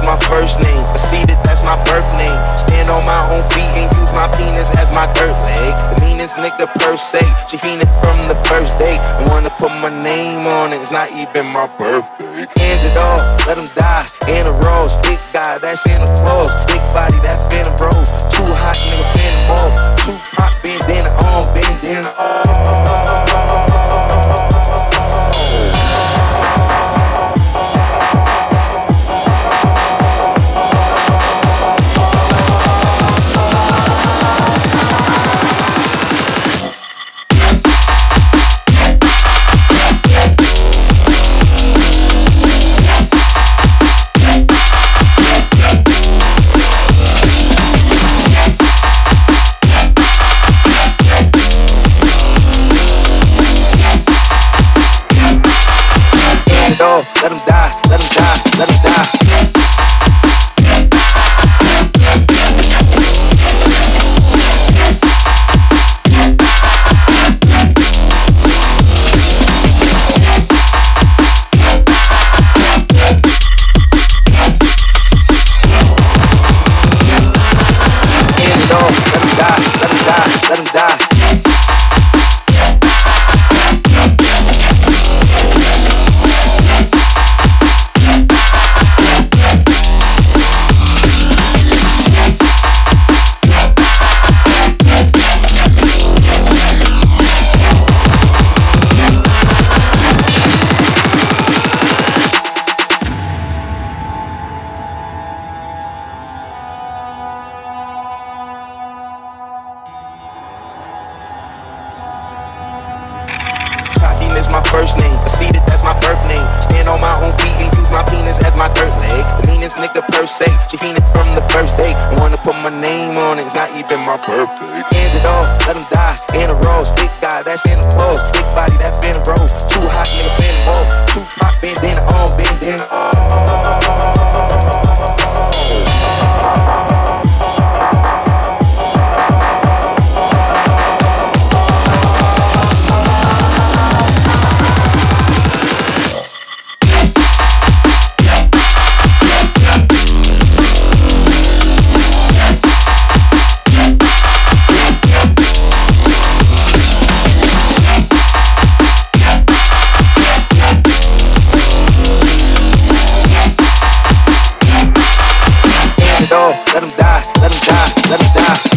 my first name. That that's my birth name. Stand on my own feet and use my penis as my third leg. The meanest nigga per se. She fiending from the first day. I wanna put my name on it. It's not even my birthday. Hand it off, let him die. In a rose, big guy, that's in the clothes. Big body, that phantom rose. Too hot, nigga, phantom ball. Too hot, bandana on, bandana on. Let him die, first name. That that's my birth name. Stand on my own feet and use my penis as my dirt leg. The meanest nigga per se. She fiending from the first day. I wanna put my name on it. It's not even my birthday. Hand it off, let him die. In a rose, big guy, that's in the clothes. Big body, that phantom let them die, let them die, let them die.